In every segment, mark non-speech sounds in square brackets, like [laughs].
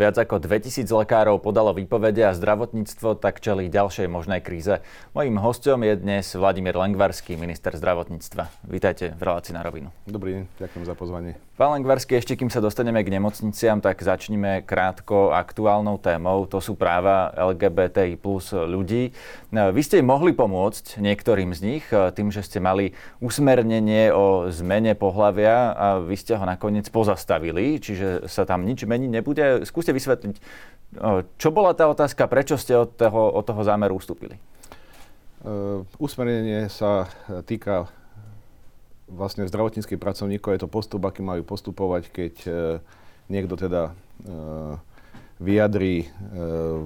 Viac ako 2000 lekárov podalo výpovede a zdravotníctvo tak čelí ďalšej možnej kríze. Mojím hostom je dnes Vladimír Lengvarský, minister zdravotníctva. Vítajte v relácii na rovinu. Dobrý deň, ďakujem za pozvanie. Pán Lengvarský, ešte kým sa dostaneme k nemocniciam, tak začneme krátko aktuálnou témou. To sú práva LGBTI plus ľudí. Vy ste mohli pomôcť niektorým z nich tým, že ste mali usmernenie o zmene pohlavia a vy ste ho nakoniec pozastavili, čiže sa tam nič meniť nebude. Skúste vysvetliť, čo bola tá otázka, prečo ste od toho, od toho zámeru ustúpili? Uh, usmernenie sa týka vlastne zdravotníckých pracovníkov. Je to postup, aký majú postupovať, keď uh, niekto teda uh, vyjadrí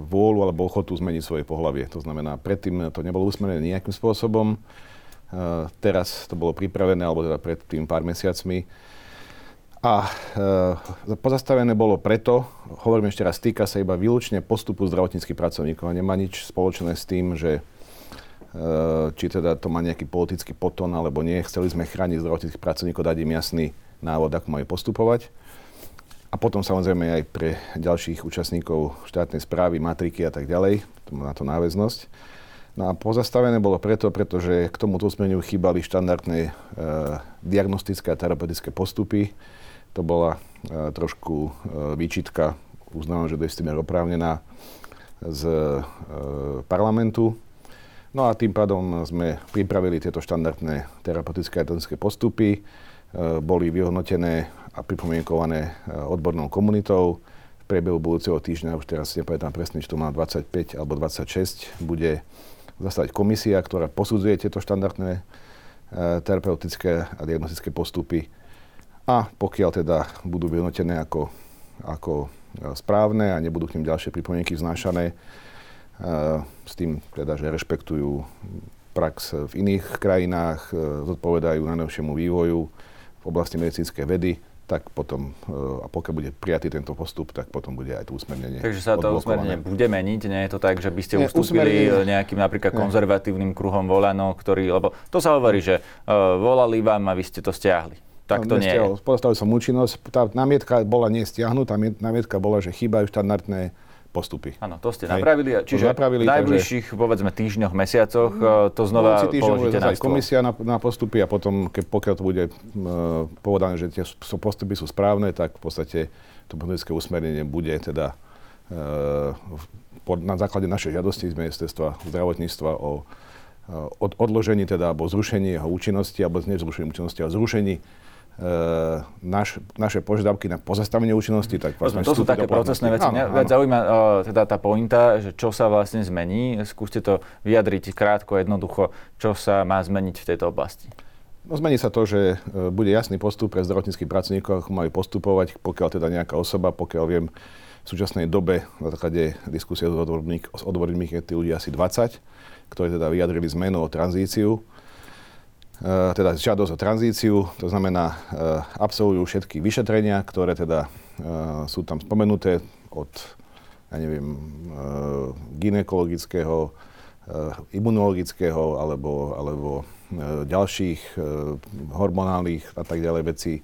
vôľu alebo ochotu zmeniť svoje pohlavie. To znamená, predtým to nebolo usmernené nejakým spôsobom. Teraz to bolo pripravené, alebo teda pred tým pár mesiacmi a e, pozastavené bolo preto, hovorím ešte raz, týka sa iba výlučne postupu zdravotníckých pracovníkov a nemá nič spoločné s tým, že e, či teda to má nejaký politický poton alebo nie. Chceli sme chrániť zdravotníckých pracovníkov, dať im jasný návod, ako majú postupovať. A potom samozrejme aj pre ďalších účastníkov štátnej správy, matriky a tak ďalej, na to náväznosť. No a pozastavené bolo preto, pretože k tomuto usmereniu chýbali štandardné e, diagnostické a terapeutické postupy, to bola e, trošku e, výčitka, uznávam, že do istý oprávnená z e, parlamentu. No a tým pádom sme pripravili tieto štandardné terapeutické a technické postupy, boli vyhodnotené a pripomienkované odbornou komunitou. V priebehu budúceho týždňa, už teraz si nepamätám presne, či to má 25 alebo 26, bude zastať komisia, ktorá posudzuje tieto štandardné terapeutické a diagnostické postupy a pokiaľ teda budú vyhodnotené ako, ako e, správne a nebudú k nim ďalšie pripomienky vznášané, e, s tým teda, že rešpektujú prax v iných krajinách, e, zodpovedajú najnovšiemu vývoju v oblasti medicínskej vedy, tak potom, a pokiaľ bude prijatý tento postup, tak potom bude aj to usmernenie Takže sa to usmernenie bude meniť, nie je to tak, že by ste Nie, ustúpili usmernenie... nejakým napríklad Nie. konzervatívnym kruhom volano, ktorý, lebo to sa hovorí, že uh, volali vám a vy ste to stiahli. Tak to nie je. Postavil som účinnosť. Tá námietka bola nestiahnutá, námietka bola, že chýbajú štandardné postupy. Áno, to ste napravili. Čiže napravili, v najbližších, takže, povedzme, týždňoch, mesiacoch mm. to znova položíte na stôl. komisia na, na postupy a potom, keď, pokiaľ to bude uh, povedané, že tie postupy sú správne, tak v podstate to politické usmernenie bude teda uh, pod, na základe našej žiadosti z ministerstva zdravotníctva o od, odložení teda, alebo zrušení jeho účinnosti, alebo nezrušení účinnosti, ale zrušení E, naš, naše požiadavky na pozastavenie účinnosti, tak vlastne To sú také procesné veci. Mňa viac zaujíma uh, teda tá pointa, že čo sa vlastne zmení. Skúste to vyjadriť krátko, jednoducho, čo sa má zmeniť v tejto oblasti. No, zmení sa to, že uh, bude jasný postup pre zdravotníckých pracovníkov, ako majú postupovať, pokiaľ teda nejaká osoba, pokiaľ viem, v súčasnej dobe na základe diskusie s odborníkmi je tí ľudia asi 20, ktorí teda vyjadrili zmenu o tranzíciu teda žiadosť o tranzíciu, to znamená, eh, absolvujú všetky vyšetrenia, ktoré teda eh, sú tam spomenuté od, ja neviem, ginekologického, imunologického alebo, alebo ďalších hormonálnych a tak ďalej vecí,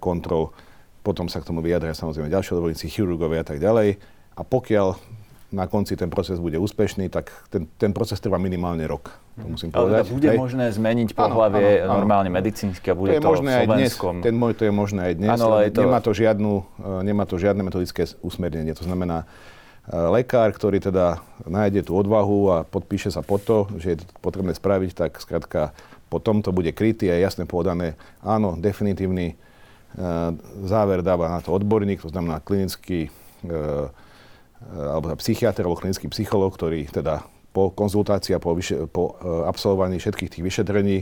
kontrol. Potom sa k tomu vyjadria samozrejme ďalšie odborníci, chirurgovia a tak ďalej. A pokiaľ na konci ten proces bude úspešný, tak ten, ten proces trvá minimálne rok. To musím povedať. Ale bude Hej. možné zmeniť pohlavie áno, áno, normálne medicínske a bude to, je to možné aj dnes. Ten môj to je možné aj dnes. Áno, to... Nemá, to žiadnu, e, nemá to žiadne metodické usmernenie. To znamená, e, lekár, ktorý teda nájde tú odvahu a podpíše sa po to, že je to potrebné spraviť, tak skrátka potom to bude krytý a jasne povedané, áno, definitívny e, záver dáva na to odborník, to znamená klinický Eh, alebo psychiatr alebo klinický psychológ, ktorý teda po konzultácii a po, vyše, po eh, absolvovaní všetkých tých vyšetrení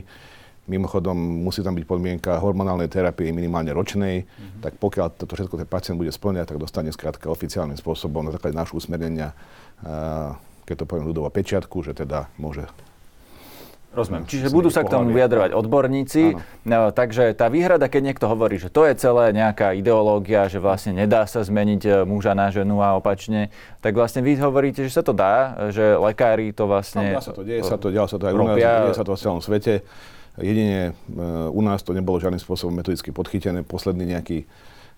Mimochodom, musí tam byť podmienka hormonálnej terapie minimálne ročnej, mm-hmm. tak pokiaľ toto všetko ten pacient bude splňať, tak dostane skrátka oficiálnym spôsobom na základe nášho usmernenia, eh, keď to poviem ľudovo, pečiatku, že teda môže Rozumiem. Čiže budú sa k tomu vyjadrovať odborníci. No, takže tá výhrada, keď niekto hovorí, že to je celé nejaká ideológia, že vlastne nedá sa zmeniť e, muža na ženu a opačne, tak vlastne vy hovoríte, že sa to dá, že lekári to vlastne... No, dá sa to, deje sa to, deje sa to aj u nás, deje sa to v celom svete. Jedine uh, u nás to nebolo žiadnym spôsobom metodicky podchytené. Posledný nejaký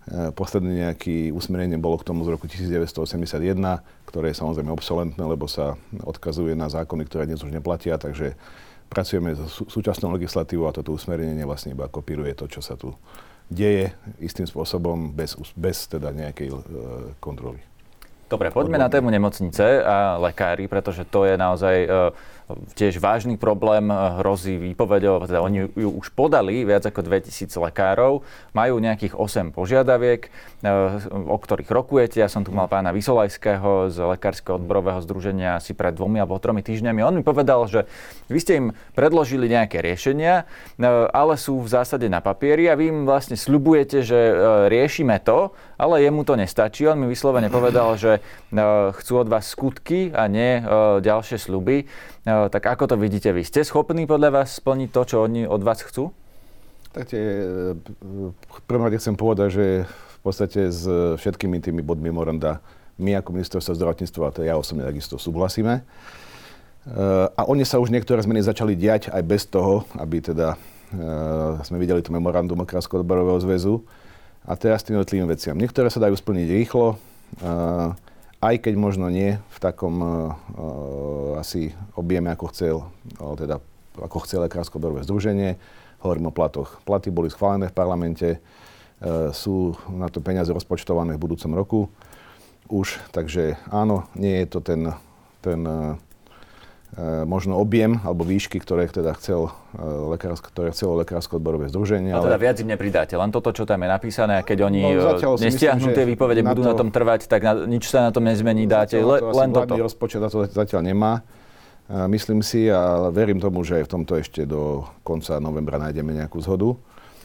Posledný nejaký usmerenie bolo k tomu z roku 1981, ktoré je samozrejme obsolentné, lebo sa odkazuje na zákony, ktoré dnes už neplatia, takže pracujeme s súčasnou legislatívou a toto usmerenie vlastne iba kopíruje to, čo sa tu deje istým spôsobom bez, bez teda nejakej e, kontroly. Dobre, poďme na tému nemocnice a lekári, pretože to je naozaj e, tiež vážny problém, eh, hrozí výpovedou, teda oni ju už podali viac ako 2000 lekárov, majú nejakých 8 požiadaviek, eh, o ktorých rokujete. Ja som tu mal pána Vysolajského z Lekárskeho odborového združenia asi pred dvomi alebo tromi týždňami. On mi povedal, že vy ste im predložili nejaké riešenia, eh, ale sú v zásade na papieri a vy im vlastne sľubujete, že riešime to, ale jemu to nestačí. On mi vyslovene povedal, že chcú od vás skutky a nie ďalšie sľuby. No, tak ako to vidíte vy? Ste schopní podľa vás splniť to, čo oni od vás chcú? Tak tie, v prvom rade chcem povedať, že v podstate s všetkými tými bodmi memoranda my ako ministerstvo zdravotníctva, a to ja osobne takisto súhlasíme. A oni sa už niektoré zmeny začali diať aj bez toho, aby teda sme videli to memorandum Okrásko odborového zväzu. A teraz tým jednotlivým veciam. Niektoré sa dajú splniť rýchlo, aj keď možno nie v takom uh, asi objeme, ako chcel, uh, teda, ako chce Lekársko odborové združenie. Hovorím o platoch. Platy boli schválené v parlamente, uh, sú na to peniaze rozpočtované v budúcom roku už, takže áno, nie je to ten, ten uh, možno objem alebo výšky, ktoré teda chcel e, lekársko, ktoré chcelo lekársko odborové združenie. A teda ale... viac im nepridáte, len toto, čo tam je napísané a keď oni no, e, nestiahnu tie výpovede, budú na tom trvať, tak na, nič sa na tom nezmení, dáte le, to len toto. rozpočet na to zatiaľ nemá. Myslím si a verím tomu, že aj v tomto ešte do konca novembra nájdeme nejakú zhodu.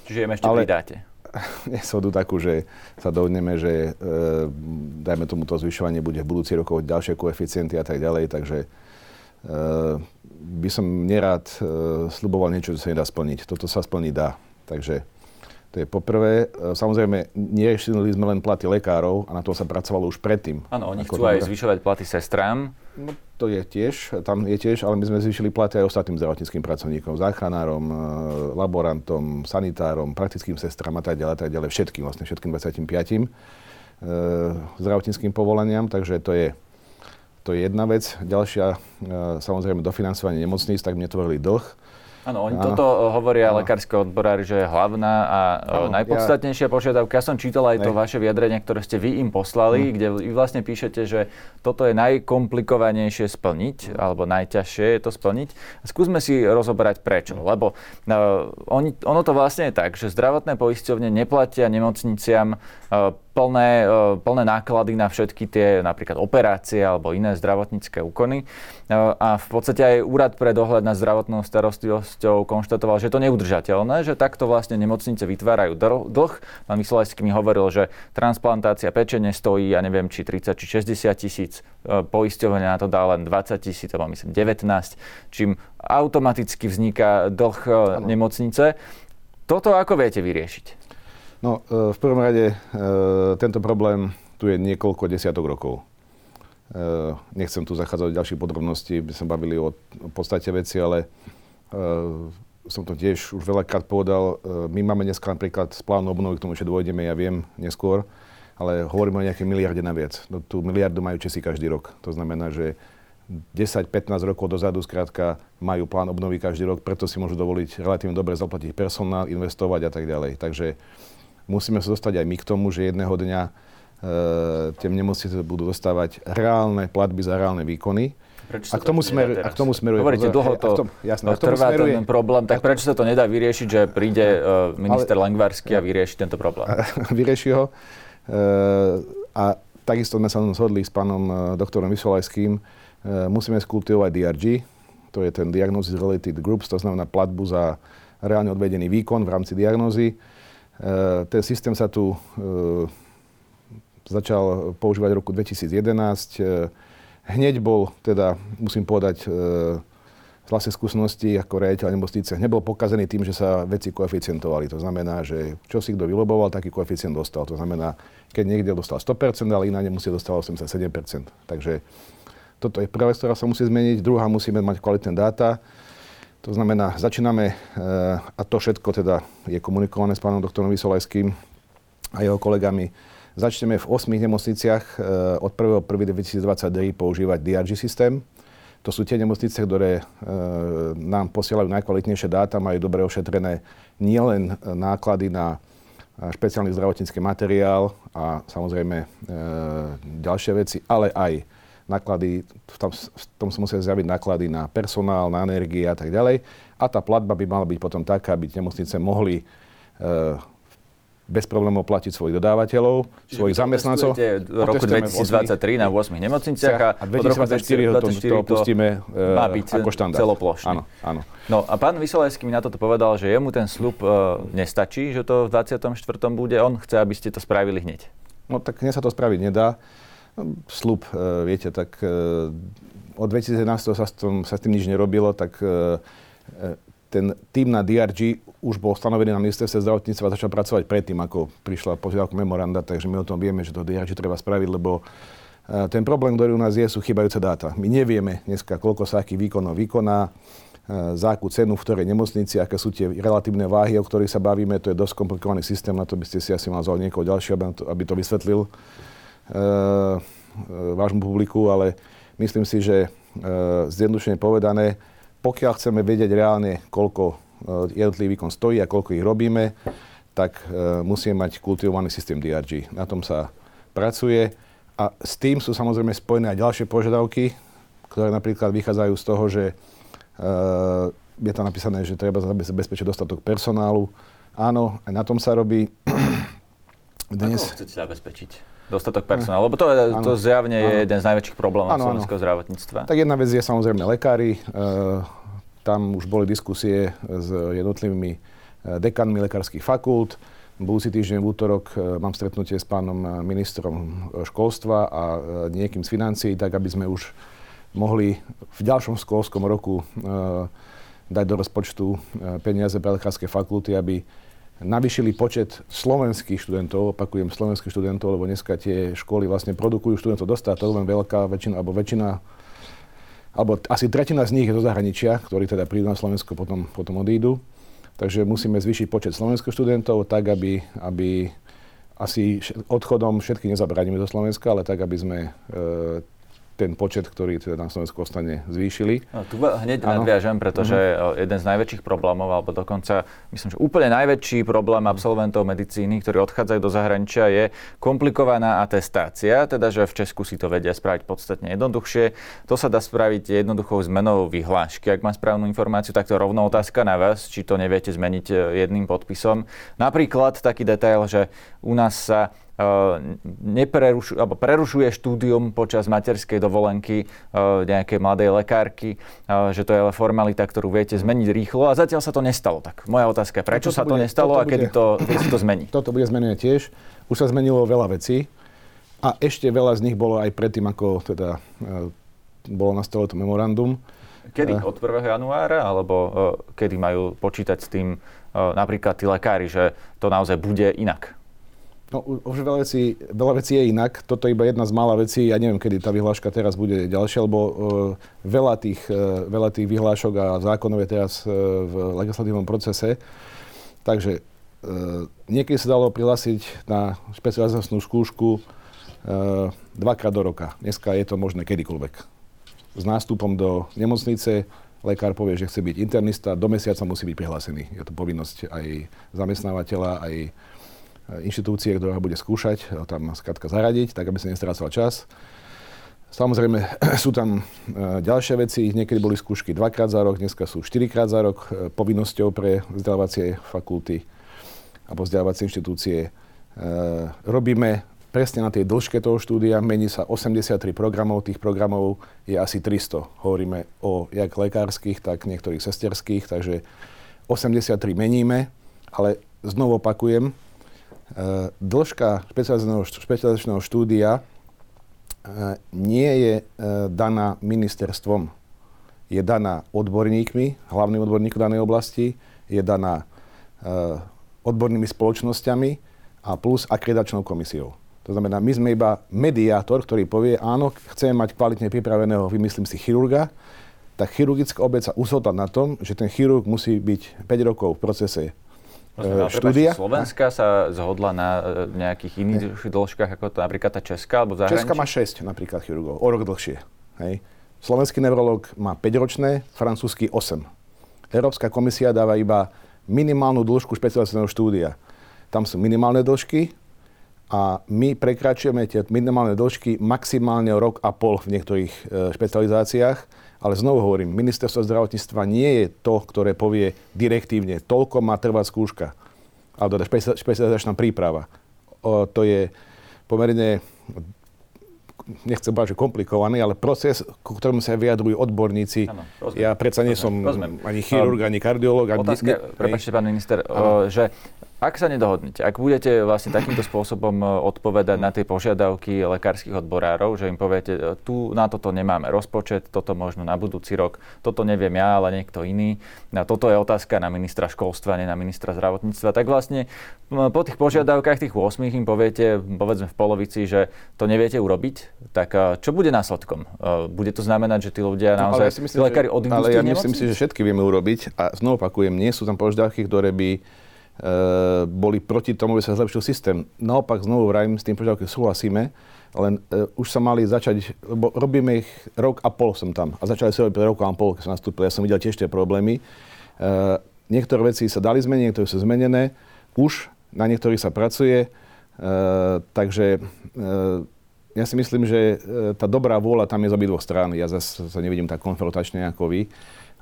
Čiže im ešte ale... pridáte? [laughs] Nesodu takú, že sa dohodneme, že e, dajme tomu to zvyšovanie bude v budúci rokov ďalšie koeficienty a tak ďalej, takže by som nerád eh, sluboval niečo, čo sa nedá splniť. Toto sa splniť dá. Takže to je poprvé. Eh, samozrejme, neriešili sme len platy lekárov a na to sa pracovalo už predtým. Áno, oni chcú aj zvyšovať platy sestrám. No, to je tiež, tam je tiež, ale my sme zvýšili platy aj ostatným zdravotníckým pracovníkom, záchranárom, laborantom, sanitárom, praktickým sestrám a tak ďalej, tak ďalej, všetkým, vlastne všetkým 25 zdravotníckým povolaniam, takže to je to je jedna vec. Ďalšia, e, samozrejme, dofinancovanie nemocníc, tak mne tvorili dlh. Áno, oni toto hovoria ano. lekárske odborári, že je hlavná a ano, najpodstatnejšia ja... požiadavka. Ja som čítal aj to vaše vyjadrenie, ktoré ste vy im poslali, hmm. kde vy vlastne píšete, že toto je najkomplikovanejšie splniť, hmm. alebo najťažšie je to splniť. Skúsme si rozoberať prečo. Hmm. Lebo uh, oni, ono to vlastne je tak, že zdravotné poisťovne neplatia nemocniciam uh, plné, e, plné náklady na všetky tie napríklad operácie alebo iné zdravotnícke úkony. E, a v podstate aj Úrad pre dohľad nad zdravotnou starostlivosťou konštatoval, že to neudržateľné, že takto vlastne nemocnice vytvárajú dlh. Pán Vysolajský mi hovoril, že transplantácia pečene stojí, ja neviem, či 30 či 60 tisíc, e, poisťovne na to dá len 20 tisíc, alebo myslím 19, čím automaticky vzniká dlh ano. nemocnice. Toto ako viete vyriešiť? No, e, v prvom rade e, tento problém tu je niekoľko desiatok rokov. E, nechcem tu zachádzať do ďalších podrobností, by sme bavili o podstate veci, ale som to tiež už veľakrát povedal. My máme dneska napríklad z plánu obnovy, k tomu ešte dôjdeme, ja viem, neskôr, ale hovoríme o nejakej miliarde naviac. No, tú miliardu majú Česi každý rok. To znamená, že 10-15 rokov dozadu skrátka majú plán obnovy každý rok, preto si môžu dovoliť relatívne dobre zaplatiť personál, investovať a tak ďalej. Takže musíme sa dostať aj my k tomu, že jedného dňa e, tie nemocnice budú dostávať reálne platby za reálne výkony. Prečo a k tomu, smer, a k tomu smeruje... Hovoríte, dlho to, tom, jasné, trvá smeruje, ten problém, tak prečo sa to nedá vyriešiť, že príde uh, minister ale, Lengvarsky a vyrieši tento problém? [laughs] vyrieši ho. E, a takisto sme sa zhodli s pánom e, doktorom Vysolajským. E, musíme skultivovať DRG, to je ten Diagnosis Related Groups, to znamená platbu za reálne odvedený výkon v rámci diagnózy. Eh, ten systém sa tu eh, začal používať v roku 2011. Eh, hneď bol, teda musím povedať, z vlastnej skúsenosti ako riaditeľ nemocnice, nebol pokazený tým, že sa veci koeficientovali. To znamená, že čo si kto vyloboval, taký koeficient dostal. To znamená, keď niekde dostal 100%, ale iná nemusí dostal 87%. Takže toto je prvá vec, ktorá sa musí zmeniť. Druhá, musíme mať kvalitné dáta. To znamená, začíname, eh, a to všetko teda je komunikované s pánom doktorom Vysolajským, a jeho kolegami. Začneme v 8 nemocniciach od 1.1.2022 používať DRG systém. To sú tie nemocnice, ktoré nám posielajú najkvalitnejšie dáta, majú dobre ošetrené nielen náklady na špeciálny zdravotnícky materiál a samozrejme ďalšie veci, ale aj náklady, v tom, v tom sa musia zjaviť náklady na personál, na energie a tak ďalej. A tá platba by mala byť potom taká, aby nemocnice mohli e, bez problémov platiť svojich dodávateľov, Čiže svojich zamestnancov. v roku 2023 na 8 nemocniciach a, a 2024 to, to opustíme uh, má byť ako štandard. celoplošný. Áno, áno. No a pán Vysolajský mi na toto povedal, že jemu ten slub uh, nestačí, že to v 24. bude. On chce, aby ste to spravili hneď. No tak dnes sa to spraviť nedá. Slub, e, viete, tak e, od 2011 sa tom, sa s tým nič nerobilo, tak e, ten tým na DRG už bol stanovený na ministerstve zdravotníctva a začal pracovať predtým, ako prišla požiadavka memoranda, takže my o tom vieme, že to DRG treba spraviť, lebo ten problém, ktorý u nás je, sú chybajúce dáta. My nevieme dneska, koľko sa akých výkonov vykoná, za akú cenu, v ktorej nemocnici, aké sú tie relatívne váhy, o ktorých sa bavíme. To je dosť komplikovaný systém, na to by ste si asi mal zvoliť niekoho ďalšieho, aby to vysvetlil. Eh, vášmu publiku, ale myslím si, že eh, zjednodušene povedané, pokiaľ chceme vedieť reálne, koľko eh, jednotlivý výkon stojí a koľko ich robíme, tak musíme mať kultivovaný systém DRG. Na tom sa pracuje a s tým sú samozrejme spojené aj ďalšie požiadavky, ktoré napríklad vychádzajú z toho, že je tam napísané, že treba zabezpečiť dostatok personálu. Áno, aj na tom sa robí. Dnes... Ako chcete zabezpečiť? Dostatok personálu, lebo to, je, to zjavne ano. je jeden z najväčších problémov ano, slovenského ano. zdravotníctva. Tak jedna vec je samozrejme lekári. E, tam už boli diskusie s jednotlivými e, dekanmi lekárskych fakult. Budúci týždeň v útorok e, mám stretnutie s pánom ministrom školstva a niekým z financií, tak aby sme už mohli v ďalšom školskom roku dať do rozpočtu peniaze pre lekárske fakulty, aby navýšili počet slovenských študentov, opakujem slovenských študentov, lebo dneska tie školy vlastne produkujú študentov dostatok, len veľká väčšina, alebo väčšina, alebo asi tretina z nich je do zahraničia, ktorí teda prídu na Slovensko, potom, potom odídu. Takže musíme zvýšiť počet slovenských študentov tak, aby, aby asi odchodom všetkých nezabraníme do Slovenska, ale tak, aby sme e, ten počet, ktorý teda na Slovensku ostane, zvýšili. No, tu hneď ano. nadviažem, pretože uh-huh. jeden z najväčších problémov, alebo dokonca, myslím, že úplne najväčší problém absolventov medicíny, ktorí odchádzajú do zahraničia, je komplikovaná atestácia, teda že v Česku si to vedia spraviť podstatne jednoduchšie. To sa dá spraviť jednoduchou zmenou vyhlášky. Ak mám správnu informáciu, tak to je rovná otázka na vás, či to neviete zmeniť e, jedným podpisom. Napríklad taký detail, že u nás sa neprerušuje, alebo prerušuje štúdium počas materskej dovolenky nejakej mladej lekárky, že to je ale formalita, ktorú viete zmeniť rýchlo a zatiaľ sa to nestalo. Tak moja otázka prečo toto sa to bude, nestalo a kedy to, kedy to zmení? Toto bude zmenené tiež. Už sa zmenilo veľa vecí a ešte veľa z nich bolo aj predtým, ako teda bolo na stole to memorandum. Kedy? Od 1. januára? Alebo kedy majú počítať s tým napríklad tí lekári, že to naozaj bude inak? No už veľa vecí, veľa vecí je inak. Toto je iba jedna z mála vecí. Ja neviem, kedy tá vyhláška teraz bude ďalšia, lebo uh, veľa, tých, uh, veľa tých vyhlášok a zákonov je teraz uh, v legislatívnom procese. Takže uh, niekedy sa dalo prihlásiť na špecializačnú skúšku uh, dvakrát do roka. Dneska je to možné kedykoľvek. S nástupom do nemocnice lekár povie, že chce byť internista, do mesiaca musí byť prihlásený. Je to povinnosť aj zamestnávateľa, aj inštitúcie, ktorá bude skúšať, tam skrátka zaradiť, tak aby sa nestrácal čas. Samozrejme, [clears throat] sú tam e, ďalšie veci. Niekedy boli skúšky dvakrát za rok, dneska sú štyrikrát za rok e, povinnosťou pre vzdelávacie fakulty alebo vzdelávacie inštitúcie. E, robíme presne na tej dĺžke toho štúdia, mení sa 83 programov, tých programov je asi 300. Hovoríme o jak lekárskych, tak niektorých sesterských, takže 83 meníme, ale znovu opakujem, E, dĺžka špecializačného štúdia e, nie je e, daná ministerstvom. Je daná odborníkmi, hlavným odborníkom danej oblasti, je daná odbornými spoločnosťami a plus akredidačnou komisiou. To znamená, my sme iba mediátor, ktorý povie, áno, chceme mať kvalitne pripraveného, vymyslím si, chirurga, tak chirurgická obec sa usodla na tom, že ten chirurg musí byť 5 rokov v procese Rozumiem, štúdia. Slovenska sa zhodla na nejakých iných ne. dĺžkach ako to napríklad tá Česká alebo v Česká má 6 napríklad chirurgov, o rok dlhšie. Hej. Slovenský neurolog má 5 ročné, francúzsky 8. Európska komisia dáva iba minimálnu dĺžku špecializovaného štúdia. Tam sú minimálne dĺžky a my prekračujeme tie minimálne dĺžky maximálne rok a pol v niektorých e, špecializáciách ale znovu hovorím, ministerstvo zdravotníctva nie je to, ktoré povie direktívne, toľko má trvať skúška, alebo teda špecializačná príprava. O, to je pomerne nechcem povedať, že komplikovaný, ale proces, ku ktorému sa vyjadrujú odborníci. Ano, ja predsa nie som rozumiem. ani chirurg, ani kardiolog. Otázka, ani, prepáčte, pán minister, o, že ak sa nedohodnete, ak budete vlastne takýmto spôsobom e, odpovedať na tie požiadavky lekárskych odborárov, že im poviete, e, tu na toto nemáme rozpočet, toto možno na budúci rok, toto neviem ja, ale niekto iný, a toto je otázka na ministra školstva, nie na ministra zdravotníctva, tak vlastne po tých požiadavkách tých 8 im poviete, povedzme v polovici, že to neviete urobiť, tak e, čo bude následkom? Bude to znamenať, že tí ľudia no, naozaj, ja myslím, tí lekári odídu Ale ja myslím si, že všetky vieme urobiť a znovu opakujem, nie sú tam požiadavky, ktoré by boli proti tomu, aby sa zlepšil systém. Naopak, znovu vrajím, s tým požiadavkom súhlasíme, len uh, už sa mali začať, lebo robíme ich rok a pol som tam a začali sa robiť rok a pol, keď som nastúpil. Ja som videl tiež tie problémy. Uh, niektoré veci sa dali zmeniť, niektoré sú zmenené. Už na niektorých sa pracuje, uh, takže uh, ja si myslím, že tá dobrá vôľa tam je z obidvoch strán. Ja zase sa nevidím tak konfrontačne ako vy.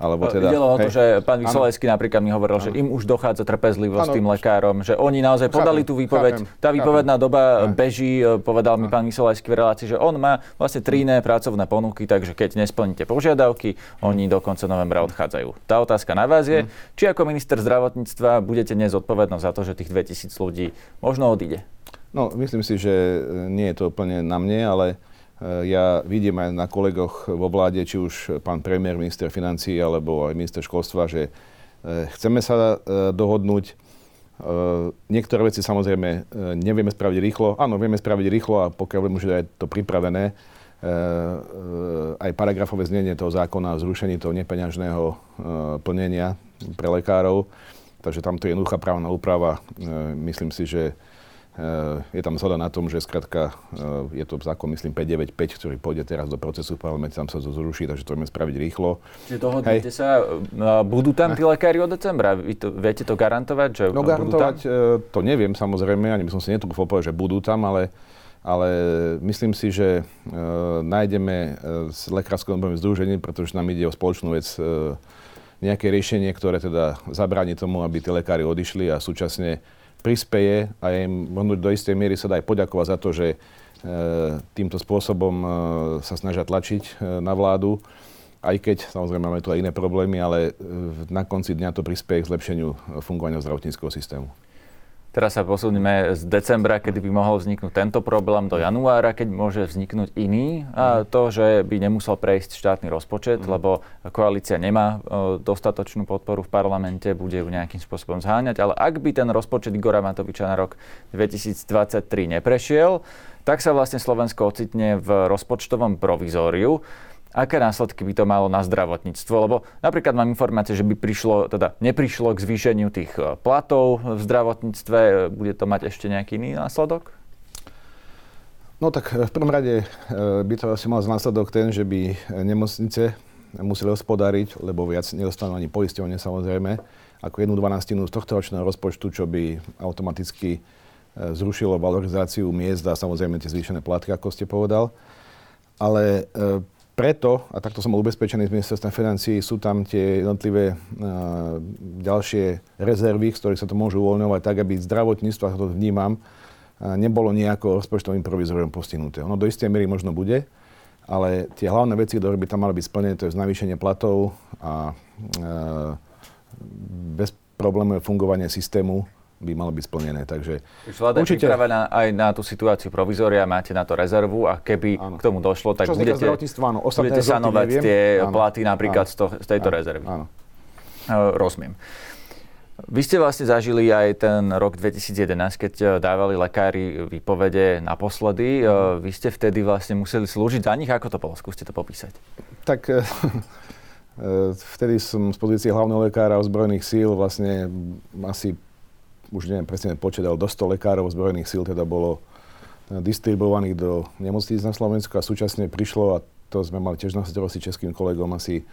Alebo teda, Idelo o to, že pán Vysolajský napríklad mi hovoril, ano. že im už dochádza trpezlivosť ano. tým lekárom, že oni naozaj podali tú výpoveď. Chápem. Tá výpovedná doba ano. beží, e, povedal ano. mi pán Vysolajský v relácii, že on má vlastne tri iné pracovné ponuky, takže keď nesplníte požiadavky, oni do konca novembra odchádzajú. Tá otázka na vás je, ano. či ako minister zdravotníctva budete niesť zodpovednosť za to, že tých 2000 ľudí možno odíde. No, myslím si, že nie je to úplne na mne, ale ja vidím aj na kolegoch vo vláde, či už pán premiér, minister financí alebo aj minister školstva, že eh, chceme sa eh, dohodnúť. Niektoré veci samozrejme nevieme spraviť rýchlo. Áno, vieme spraviť rýchlo a pokiaľ budeme už aj to pripravené, aj paragrafové znenie toho zákona o zrušení toho nepeňažného plnenia pre lekárov. Takže tam to je jednoduchá právna úprava. Myslím si, že je tam zhoda na tom, že skratka eh, je to zákon, myslím, 595, ktorý pôjde teraz do procesu v parlamente, tam sa to zruší, takže to vieme spraviť rýchlo. Čiže dohodnete sa, eh, budú tam tí lekári od decembra? Vy to, viete to garantovať? Že no garantovať to neviem samozrejme, ani by som si netrúfol povedať, že budú tam, ale ale myslím si, že e, nájdeme s Lekárskou odborovým združením, pretože nám ide o spoločnú vec, e, nejaké riešenie, ktoré teda zabráni tomu, aby tí lekári odišli a súčasne prispeje a im do istej miery sa dá aj poďakovať za to, že e, týmto spôsobom e, sa snažia tlačiť e, na vládu. Aj keď samozrejme máme tu aj iné problémy, ale na konci dňa to prispieje k zlepšeniu fungovania zdravotníckého systému. Teraz sa posunieme z decembra, kedy by mohol vzniknúť tento problém, do januára, keď môže vzniknúť iný. A mhm. to, že by nemusel prejsť štátny rozpočet, mm. lebo koalícia nemá dostatočnú podporu v parlamente, bude ju nejakým spôsobom zháňať. Ale ak by ten rozpočet Igora Matoviča na rok 2023 neprešiel, tak sa vlastne Slovensko ocitne v rozpočtovom provizóriu aké následky by to malo na zdravotníctvo? Lebo napríklad mám informácie, že by prišlo, teda neprišlo k zvýšeniu tých e, platov v zdravotníctve. Bude to mať ešte nejaký iný následok? No tak e, v prvom rade e, by to asi mal následok ten, že by nemocnice museli hospodáriť, lebo viac nedostanú ani poisťovne samozrejme, ako jednu dvanastinu z tohto ročného rozpočtu, čo by automaticky zrušilo valorizáciu miest a samozrejme tie zvýšené platky, ako ste povedal. Ale preto, a takto som bol ubezpečený z ministerstva financií, sú tam tie jednotlivé uh, ďalšie rezervy, z ktorých sa to môže uvoľňovať tak, aby zdravotníctvo, ako to vnímam, uh, nebolo nejako rozpočtovým provizoriom postihnuté. Ono do istej miery možno bude, ale tie hlavné veci, ktoré by tam mali byť splnené, to je navýšenie platov a uh, bezproblémové fungovanie systému by malo byť splnené. Takže Vláda určite... pripravená aj na tú situáciu provizória, máte na to rezervu a keby áno. k tomu došlo, tak Čo budete, áno, budete sanovať neviem. tie áno. platy napríklad áno. Z, to, z tejto áno. rezervy. Áno. Uh, rozumiem. Vy ste vlastne zažili aj ten rok 2011, keď e, dávali lekári výpovede naposledy. Mm. Vy ste vtedy vlastne museli slúžiť za nich. Ako to bolo? Skúste to popísať. Tak [laughs] vtedy som z pozície hlavného lekára ozbrojených síl vlastne asi už neviem presne počet, ale do 100 lekárov zbrojených síl teda bolo distribuovaných do nemocníc na Slovensku a súčasne prišlo, a to sme mali tiež na starosti českým kolegom, asi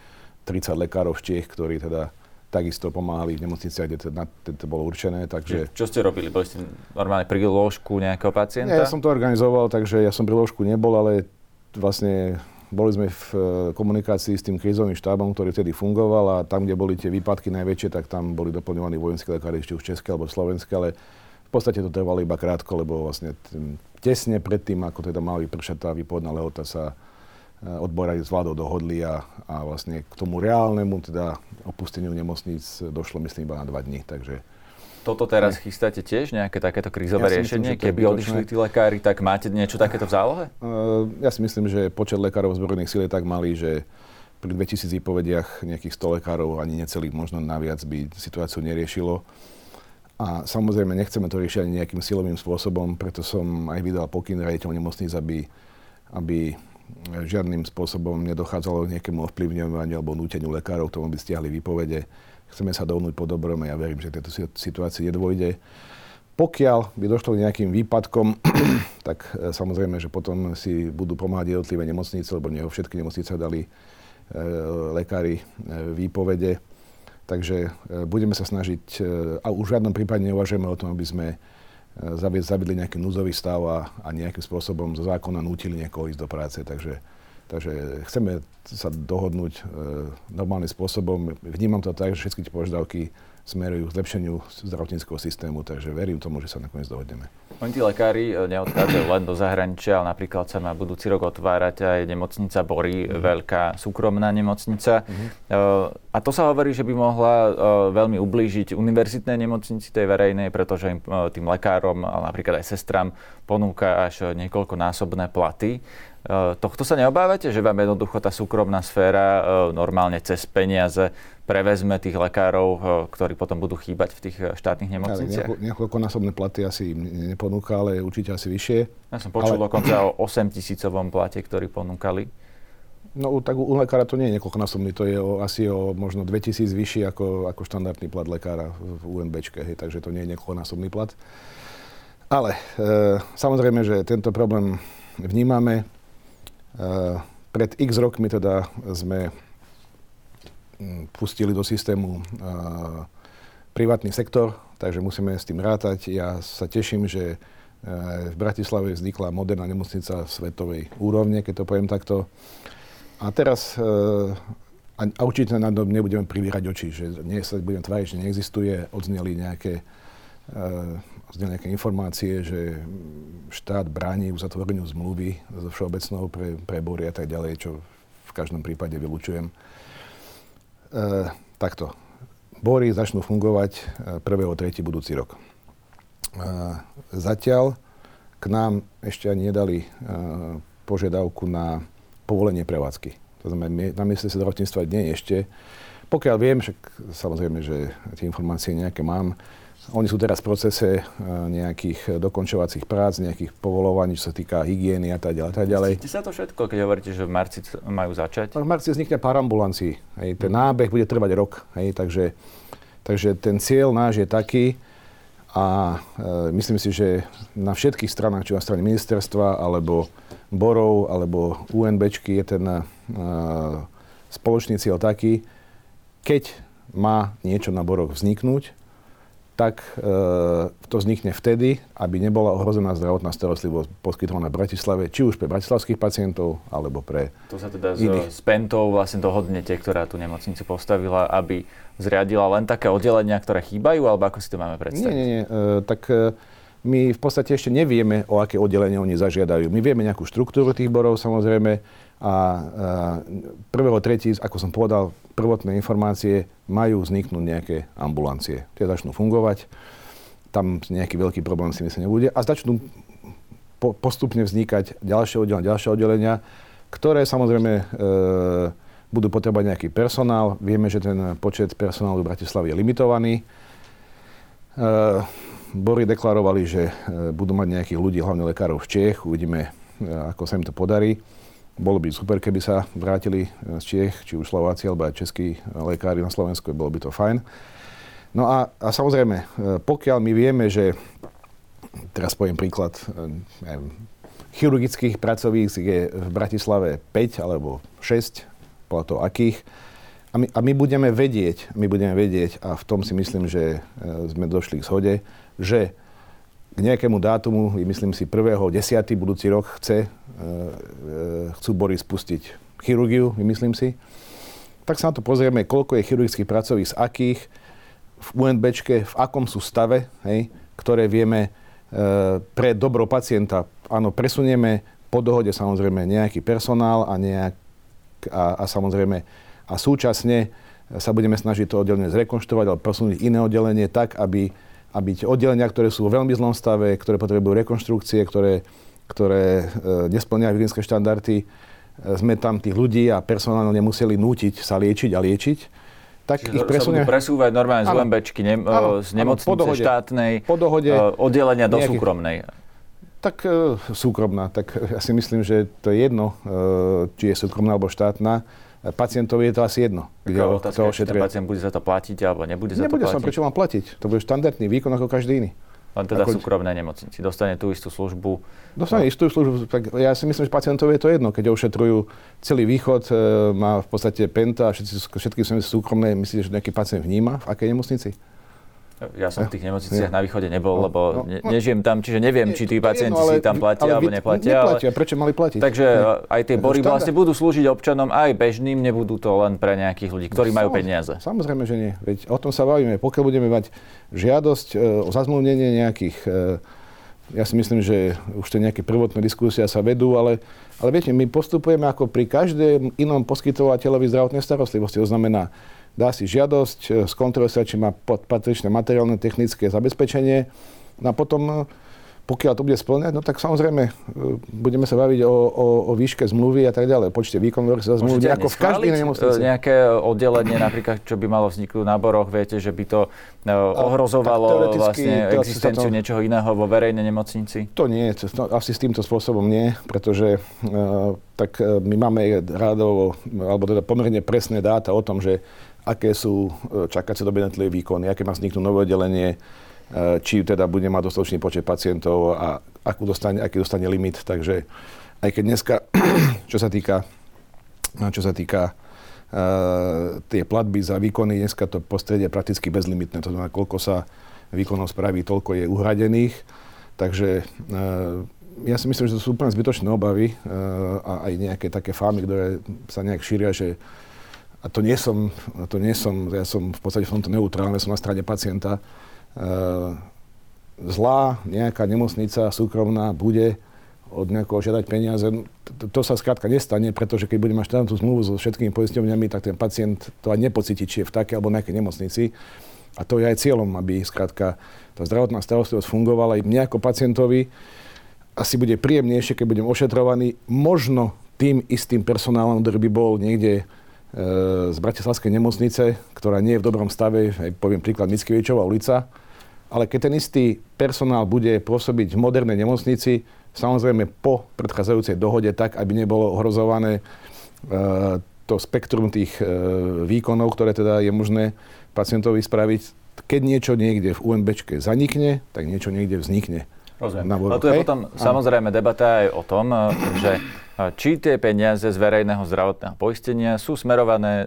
30 lekárov v Čiech, ktorí teda takisto pomáhali v nemocniciach, kde to, na, to bolo určené. Takže... Čo ste robili? Boli ste normálne pri lôžku nejakého pacienta? Nie, ja som to organizoval, takže ja som pri lôžku nebol, ale vlastne boli sme v e, komunikácii s tým krízovým štábom, ktorý vtedy fungoval a tam, kde boli tie výpadky najväčšie, tak tam boli doplňovaní vojenskí lekári, ešte už české alebo slovenské, ale v podstate to trvalo iba krátko, lebo vlastne tesne predtým, ako teda mali vypršať tá výpovedná lehota, sa e, odborári s vládou dohodli a, a vlastne k tomu reálnemu teda opusteniu nemocníc došlo myslím iba na dva dní. Takže toto teraz ne. chystáte tiež, nejaké takéto krízové ja riešenie? Myslím, Keby odišli tí lekári, tak máte niečo takéto v zálohe? Uh, ja si myslím, že počet lekárov zbrojených síl je tak malý, že pri 2000 výpovediach nejakých 100 lekárov, ani necelých, možno naviac by situáciu neriešilo. A samozrejme nechceme to riešiť ani nejakým silovým spôsobom, preto som aj vydal pokyn rejiteľ nemocníc, aby, aby žiadnym spôsobom nedochádzalo k nejakému ovplyvňovaniu alebo núteniu lekárov k tomu, aby stiahli výpovede Chceme sa dohnúť po dobrom a ja verím, že tejto situácii nedôjde. Pokiaľ by došlo k nejakým výpadkom, [clears throat] tak e, samozrejme, že potom si budú pomáhať jednotlivé nemocnice, lebo nie všetky nemocnice dali e, lekári e, výpovede. Takže budeme sa snažiť, a už v žiadnom prípade neuvažujeme o tom, aby sme zaviedli nejaký núzový stav a, a nejakým spôsobom zo zákona nútili niekoho ísť do práce. Takže Takže chceme sa dohodnúť e, normálnym spôsobom. Vnímam to tak, že všetky tie požiadavky smerujú k zlepšeniu zdravotníckého systému, takže verím tomu, že sa nakoniec dohodneme. Oni tí lekári e, neodchádzajú len do zahraničia, ale napríklad sa má budúci rok otvárať aj nemocnica Bory, mm-hmm. veľká súkromná nemocnica. Mm-hmm. A to sa hovorí, že by mohla veľmi ublížiť univerzitnej nemocnici, tej verejnej, pretože im, tým lekárom, ale napríklad aj sestram ponúka až niekoľkonásobné platy. Tohto sa neobávate, že vám jednoducho tá súkromná sféra normálne cez peniaze prevezme tých lekárov, ktorí potom budú chýbať v tých štátnych nemocniciach? Ja, niekoľkonásobné platy asi im neponúka, ale určite asi vyššie. Ja som počul ale... dokonca o 8 tisícovom plate, ktorý ponúkali. No tak u lekára to nie je niekoľkonásobný, to je o, asi o možno 2000 vyšší ako, ako štandardný plat lekára v UNBčke, hej, takže to nie je niekoľkonásobný plat. Ale e, samozrejme, že tento problém vnímame. Eh, pred x rokmi teda sme hm, pustili do systému eh, privátny sektor, takže musíme s tým rátať. Ja sa teším, že eh, v Bratislave vznikla moderná nemocnica svetovej úrovne, keď to poviem takto. A teraz, a určite na to nebudeme privírať oči, že nie sa budem tváriť, že neexistuje, odzneli nejaké zneli nejaké informácie, že štát bráni uzatvoreniu zmluvy so všeobecnou pre, pre bory a tak ďalej, čo v každom prípade vylučujem. E, takto. Bory začnú fungovať 1.3. E, budúci rok. E, zatiaľ k nám ešte ani nedali e, požiadavku na povolenie prevádzky. To znamená, na ministerstve zdravotníctva nie ešte. Pokiaľ viem, však samozrejme, že tie informácie nejaké mám, oni sú teraz v procese eh, nejakých dokončovacích prác, nejakých povolovaní, čo sa týka hygieny a tak ďalej. Tak ďalej. Ste sa to všetko, keď hovoríte, že v marci majú začať? V marci vznikne pár ambulancií. Hej. Ten nábeh bude trvať rok. Hej. Takže, takže ten cieľ náš je taký a e, myslím si, že na všetkých stranách, či na strane ministerstva, alebo Borov, alebo UNBčky je ten e, spoločný cieľ taký, keď má niečo na Boroch vzniknúť, tak e, to vznikne vtedy, aby nebola ohrozená zdravotná starostlivosť poskytovaná v Bratislave, či už pre bratislavských pacientov, alebo pre To sa teda iných. s Pentou vlastne dohodnete, ktorá tú nemocnicu postavila, aby zriadila len také oddelenia, ktoré chýbajú, alebo ako si to máme predstaviť? Nie, nie, nie. E, tak e, my v podstate ešte nevieme, o aké oddelenie oni zažiadajú. My vieme nejakú štruktúru tých borov, samozrejme, a prvého tretí, ako som povedal, prvotné informácie, majú vzniknúť nejaké ambulancie. Tie začnú fungovať, tam nejaký veľký problém si myslím nebude a začnú po, postupne vznikať ďalšie oddelenia, ďalšie oddelenia, ktoré samozrejme e, budú potrebovať nejaký personál. Vieme, že ten počet personálu v Bratislave je limitovaný. E, Bory deklarovali, že e, budú mať nejakých ľudí, hlavne lekárov v Čech. Uvidíme, e, ako sa im to podarí. Bolo by super, keby sa vrátili z Čiech, či už Slováci, alebo aj českí lekári na Slovensku, bolo by to fajn. No a, a samozrejme, pokiaľ my vieme, že teraz poviem príklad, neviem, chirurgických pracovísk je v Bratislave 5 alebo 6, podľa toho akých, a my, a my budeme vedieť, my budeme vedieť, a v tom si myslím, že sme došli k zhode, že k nejakému dátumu, myslím si 1.10. budúci rok chce, e, e, chcú Boris spustiť chirurgiu, myslím si. Tak sa na to pozrieme, koľko je chirurgických z akých, v UNBčke, v akom sú stave, hej, ktoré vieme e, pre dobro pacienta, áno, presunieme po dohode samozrejme nejaký personál a, nejak, a, a samozrejme a súčasne sa budeme snažiť to oddelenie zrekonštruovať alebo posunúť iné oddelenie tak, aby aby tie oddelenia, ktoré sú vo veľmi zlom stave, ktoré potrebujú rekonštrukcie, ktoré, ktoré e, nesplňajú hygienické štandardy, e, sme tam tých ľudí a personálne nemuseli nútiť sa liečiť a liečiť, tak Čiže ich presunie... Sa presúvať normálne z UMBčky, ne, áno, z nemocnice áno, po dohode, štátnej, po dohode, e, oddelenia do nejakých, súkromnej. Tak e, súkromná, tak ja si myslím, že to je jedno, e, či je súkromná alebo štátna pacientovi je to asi jedno. Kde ho, otázka, či ten pacient bude za to platiť alebo nebude za nebude to platiť? Nebude prečo mám platiť? To bude štandardný výkon ako každý iný. Len teda ako... súkromné nemocnici. Dostane tú istú službu. Dostane no. istú službu. Tak ja si myslím, že pacientovi je to jedno. Keď ošetrujú celý východ, e, má v podstate penta a všetky, všetky sú súkromné, myslíte, že nejaký pacient vníma v akej nemocnici? Ja som v tých nemocniciach na východe nebol, no, lebo no, ne, no. nežijem tam, čiže neviem, či tí pacienti jedno, si tam platia alebo neplatia. Neplatia, ale, prečo mali platiť? Takže ne. aj tie bory vlastne budú slúžiť občanom aj bežným, nebudú to len pre nejakých ľudí, ktorí no, majú peniaze. Samozrejme, že nie. Veď o tom sa bavíme. Pokiaľ budeme mať žiadosť e, o zazmluvnenie nejakých e, ja si myslím, že už tie nejaké prvotné diskusia sa vedú, ale, ale viete, my postupujeme ako pri každém inom poskytovateľovi zdravotnej starostlivosti. To znamená, dá si žiadosť, e, skontroluje sa, či má patričné materiálne technické zabezpečenie. No a potom, e, pokiaľ to bude splňať, no tak samozrejme e, budeme sa baviť o, o, o výške zmluvy a tak ďalej, počte výkonov sa zmluvy, ako v každej nemocnici. nejaké oddelenie, napríklad, čo by malo vzniknúť na boroch, viete, že by to ohrozovalo vlastne existenciu to... niečoho iného vo verejnej nemocnici? To nie, to, asi s týmto spôsobom nie, pretože uh, tak my máme rádovo, alebo teda pomerne presné dáta o tom, že aké sú e, čakacie doby na výkony, aké má vzniknúť nové oddelenie, e, či teda bude mať dostatočný počet pacientov a akú dostane, aký dostane limit. Takže aj keď dneska, [clears throat] čo sa týka, čo sa týka uh, tie platby za výkony, dneska to prostredie je prakticky bezlimitné. To znamená, koľko sa výkonov spraví, toľko je uhradených. Takže uh, ja si myslím, že to sú úplne zbytočné obavy uh, a aj nejaké také fámy, ktoré sa nejak šíria, že a to nie som, to nie som, ja som v podstate v tomto neutrálny, som na strane pacienta, e, zlá nejaká nemocnica súkromná bude od nejakého žiadať peniaze. To, to sa skrátka nestane, pretože keď bude mať štátnu zmluvu so všetkými poisťovňami, tak ten pacient to aj nepocíti, či je v takej alebo nejakej nemocnici. A to je aj cieľom, aby skrátka tá zdravotná starostlivosť fungovala aj mne ako pacientovi. Asi bude príjemnejšie, keď budem ošetrovaný možno tým istým personálom, ktorý by bol niekde z Bratislavskej nemocnice, ktorá nie je v dobrom stave, poviem príklad Mickiewiczowa ulica, ale keď ten istý personál bude pôsobiť v modernej nemocnici, samozrejme po predchádzajúcej dohode tak, aby nebolo ohrozované e, to spektrum tých e, výkonov, ktoré teda je možné pacientovi spraviť. Keď niečo niekde v UMBčke zanikne, tak niečo niekde vznikne. Rozumiem. Ale tu je potom samozrejme debata aj o tom, že či tie peniaze z verejného zdravotného poistenia sú smerované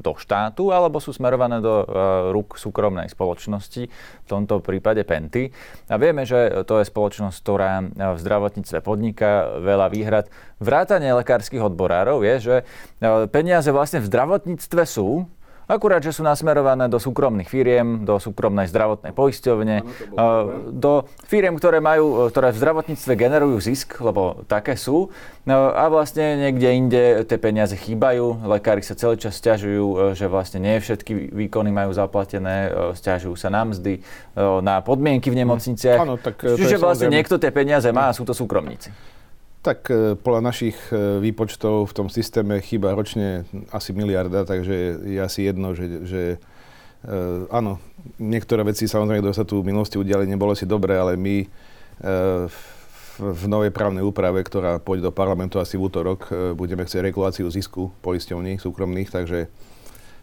do štátu alebo sú smerované do rúk súkromnej spoločnosti, v tomto prípade Penty. A vieme, že to je spoločnosť, ktorá v zdravotníctve podniká veľa výhrad. Vrátanie lekárskych odborárov je, že peniaze vlastne v zdravotníctve sú, Akurát, že sú nasmerované do súkromných firiem, do súkromnej zdravotnej poisťovne, do firiem, ktoré, majú, ktoré v zdravotníctve generujú zisk, lebo také sú. No, a vlastne niekde inde tie peniaze chýbajú. Lekári sa celý čas stiažujú, že vlastne nie všetky výkony majú zaplatené, stiažujú sa na mzdy, na podmienky v nemocniciach. Áno, tak Čiže vlastne niekto tie peniaze má a sú to súkromníci. Tak e, podľa našich e, výpočtov v tom systéme chýba ročne asi miliarda, takže je asi jedno, že, že e, áno, niektoré veci samozrejme, kto sa tu v minulosti udiali, nebolo si dobre, ale my v novej právnej úprave, ktorá pôjde do parlamentu asi v útorok, budeme chcieť reguláciu zisku poisťovní súkromných, takže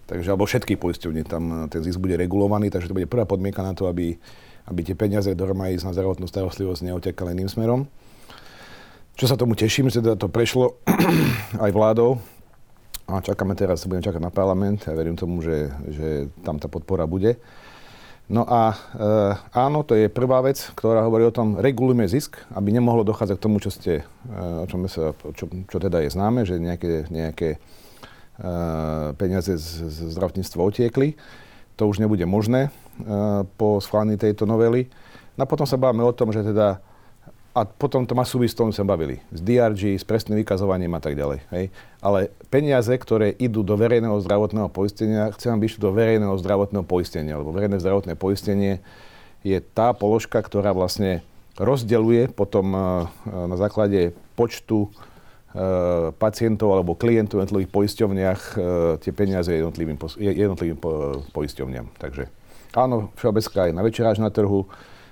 Takže, alebo všetky poisťovne, tam ten zisk bude regulovaný, takže to bude prvá podmienka na to, aby, aby tie peniaze, ktoré na zdravotnú starostlivosť, neotekali iným smerom. Čo sa tomu teším, že teda to prešlo [clears throat] aj vládou a čakáme teraz, budeme čakať na parlament a verím tomu, že, že tam tá podpora bude. No a e, áno, to je prvá vec, ktorá hovorí o tom, regulujme zisk, aby nemohlo dochádzať k tomu, čo ste, e, o sa, čo, čo teda je známe, že nejaké, nejaké e, peniaze z, z zdravotníctva otiekli. To už nebude možné e, po schválení tejto novely. No a potom sa bavíme o tom, že teda a potom to má súvisť s tom, sme bavili. S DRG, s presným vykazovaním a tak ďalej. Hej. Ale peniaze, ktoré idú do verejného zdravotného poistenia, chcem, aby išli do verejného zdravotného poistenia, lebo verejné zdravotné poistenie je tá položka, ktorá vlastne rozdeluje potom e, na základe počtu e, pacientov alebo klientov v jednotlivých poisťovniach e, tie peniaze jednotlivým, jednotlivým poisťovniam. Takže áno, všeobecná je na večeráž na trhu,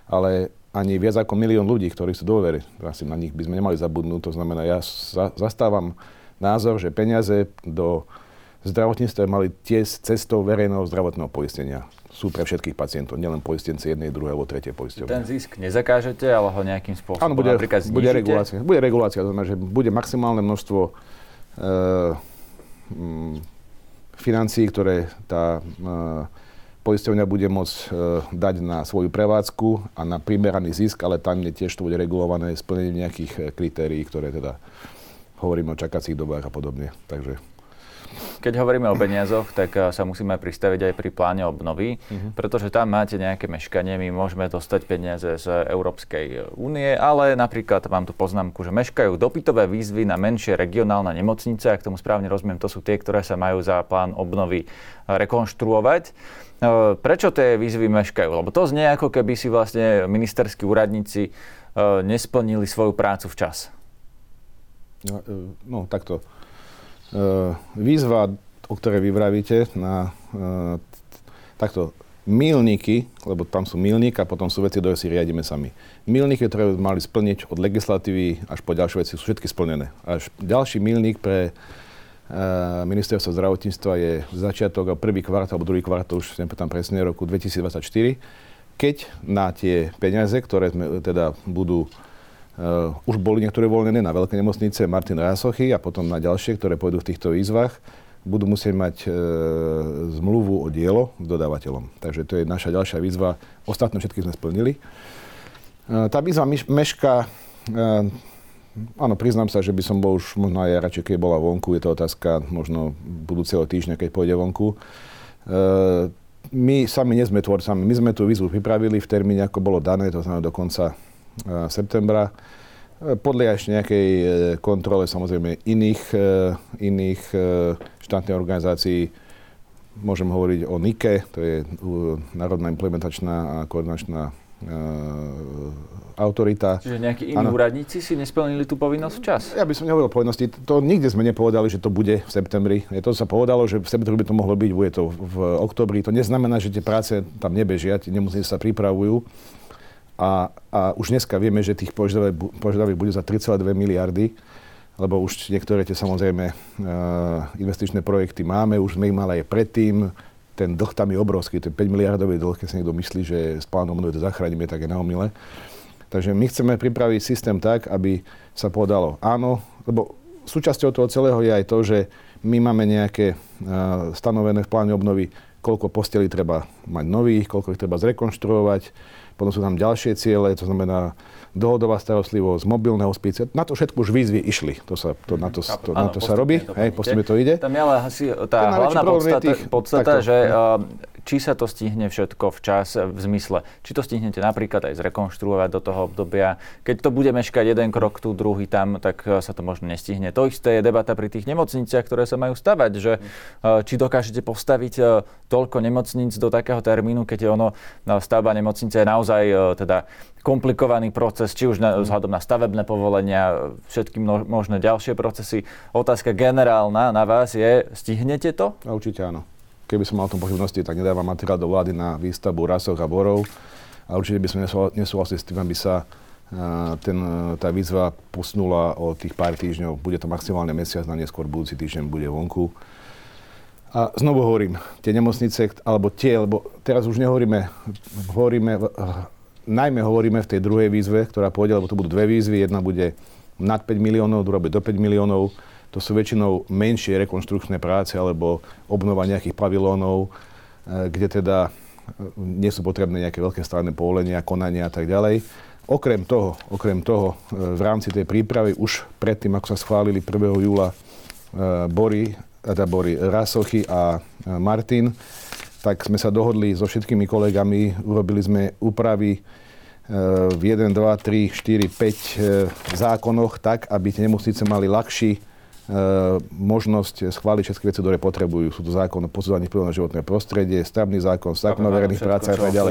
ale ani viac ako milión ľudí, ktorí sú dôvery. Asi na nich by sme nemali zabudnúť. To znamená, ja za, zastávam názor, že peniaze do zdravotníctva mali tiež cestou verejného zdravotného poistenia. Sú pre všetkých pacientov, nielen poistenci jednej, druhej alebo tretej poisťovne. Ten zisk nezakážete, ale ho nejakým spôsobom Áno, bude, napríklad bude regulácia. Bude regulácia, to znamená, že bude maximálne množstvo e, m, financií, ktoré tá e, poisťovňa bude môcť e, dať na svoju prevádzku a na primeraný zisk, ale tam je tiež to bude regulované splnením nejakých e, kritérií, ktoré teda hovoríme o čakacích dobách a podobne. Takže keď hovoríme o peniazoch, tak e, sa musíme pristaviť aj pri pláne obnovy, uh-huh. pretože tam máte nejaké meškanie. My môžeme dostať peniaze z Európskej únie, ale napríklad mám tu poznámku, že meškajú dopytové výzvy na menšie regionálne nemocnice, ak tomu správne rozumiem, to sú tie, ktoré sa majú za plán obnovy rekonštruovať. E, prečo tie výzvy meškajú? Lebo to znie ako keby si vlastne ministerskí úradníci e, nesplnili svoju prácu včas. No, e, no takto. Výzva, o ktorej vy vravíte, na takto milníky, lebo tam sú milník a potom sú veci, ktoré si riadíme sami. Milníky, ktoré mali splniť od legislatívy až po ďalšie veci, sú všetky splnené. Až ďalší milník pre ministerstva zdravotníctva je začiatok a prvý kvartál, alebo druhý kvartál, už nepamätám presne, roku 2024, keď na tie peniaze, ktoré sme, teda budú Uh, už boli niektoré voľnené na veľké nemocnice Martin Rásochy a potom na ďalšie, ktoré pôjdu v týchto výzvach, budú musieť mať uh, zmluvu o dielo s dodávateľom. Takže to je naša ďalšia výzva. Ostatné všetky sme splnili. Uh, tá výzva meška Áno, priznám sa, že by som bol už možno aj radšej, keď bola vonku. Je to otázka možno budúceho týždňa, keď pôjde vonku. E, my sami nie sme tvorcami. My sme tú výzvu pripravili v termíne, ako bolo dané, to znamená do konca e, septembra. E, podľa ešte nejakej e, kontrole samozrejme iných, e, iných štátnych organizácií môžem hovoriť o NIKE, to je Národná implementačná a koordinačná autorita. Čiže nejakí iní ano. úradníci si nesplnili tú povinnosť včas? Ja by som nehovoril o povinnosti. To nikde sme nepovedali, že to bude v septembri. Je to sa povedalo, že v septembri by to mohlo byť, bude to v oktobri. To neznamená, že tie práce tam nebežia, tie nemocnice sa pripravujú. A, a už dneska vieme, že tých požiadaviek bude za 3,2 miliardy lebo už niektoré tie samozrejme uh, investičné projekty máme, už sme ich mali aj predtým, ten dlh tam je obrovský, je 5 miliardový dlh, keď si niekto myslí, že s plánom obnovy to zachránime, tak je na. Takže my chceme pripraviť systém tak, aby sa povedalo áno, lebo súčasťou toho celého je aj to, že my máme nejaké uh, stanovené v pláne obnovy, koľko postelí treba mať nových, koľko ich treba zrekonštruovať, potom sú tam ďalšie ciele, to znamená dohodová starostlivosť, mobilné hospície. Na to všetko už výzvy išli. To sa, to, na to, to, na to sa robí, hej, postupne to ide. Tam je ale asi tá hlavná podstata, tých, podstata takto, že uh, či sa to stihne všetko včas v zmysle, či to stihnete napríklad aj zrekonštruovať do toho obdobia. Keď to bude meškať jeden krok tu, druhý tam, tak e, sa to možno nestihne. To isté je debata pri tých nemocniciach, ktoré sa majú stavať, že e, či dokážete postaviť e, toľko nemocníc do takého termínu, keď je ono stavba nemocnice je naozaj teda komplikovaný proces, či už na, vzhľadom na stavebné povolenia, všetky možné ďalšie procesy. Otázka generálna na vás je, stihnete to? Určite áno. Keby som mal o tom pochybnosti, tak nedávam materiál do vlády na výstavbu rasoch a borov. A určite by som nesúhlasil s tým, aby sa ten, tá výzva posunula o tých pár týždňov. Bude to maximálne mesiac, na neskôr budúci týždeň bude vonku. A znovu hovorím, tie nemocnice, alebo tie, lebo teraz už nehovoríme, hovoríme, najmä hovoríme v tej druhej výzve, ktorá pôjde, lebo to budú dve výzvy. Jedna bude nad 5 miliónov, druhá bude do 5 miliónov. To sú väčšinou menšie rekonštrukčné práce alebo obnova nejakých pavilónov, e, kde teda e, nie sú potrebné nejaké veľké stavebné povolenia, konania a tak ďalej. Okrem toho, okrem toho, e, v rámci tej prípravy už predtým, ako sa schválili 1. júla Bory teda boli Rasochy a Martin, tak sme sa dohodli so všetkými kolegami, urobili sme úpravy v 1, 2, 3, 4, 5 zákonoch tak, aby tie nemocnice mali ľahší možnosť schváliť všetky veci, ktoré potrebujú. Sú to zákon o posudzovaní vplyvu na životné prostredie, stavný zákon, zákon o verejných prácach a tak ďalej.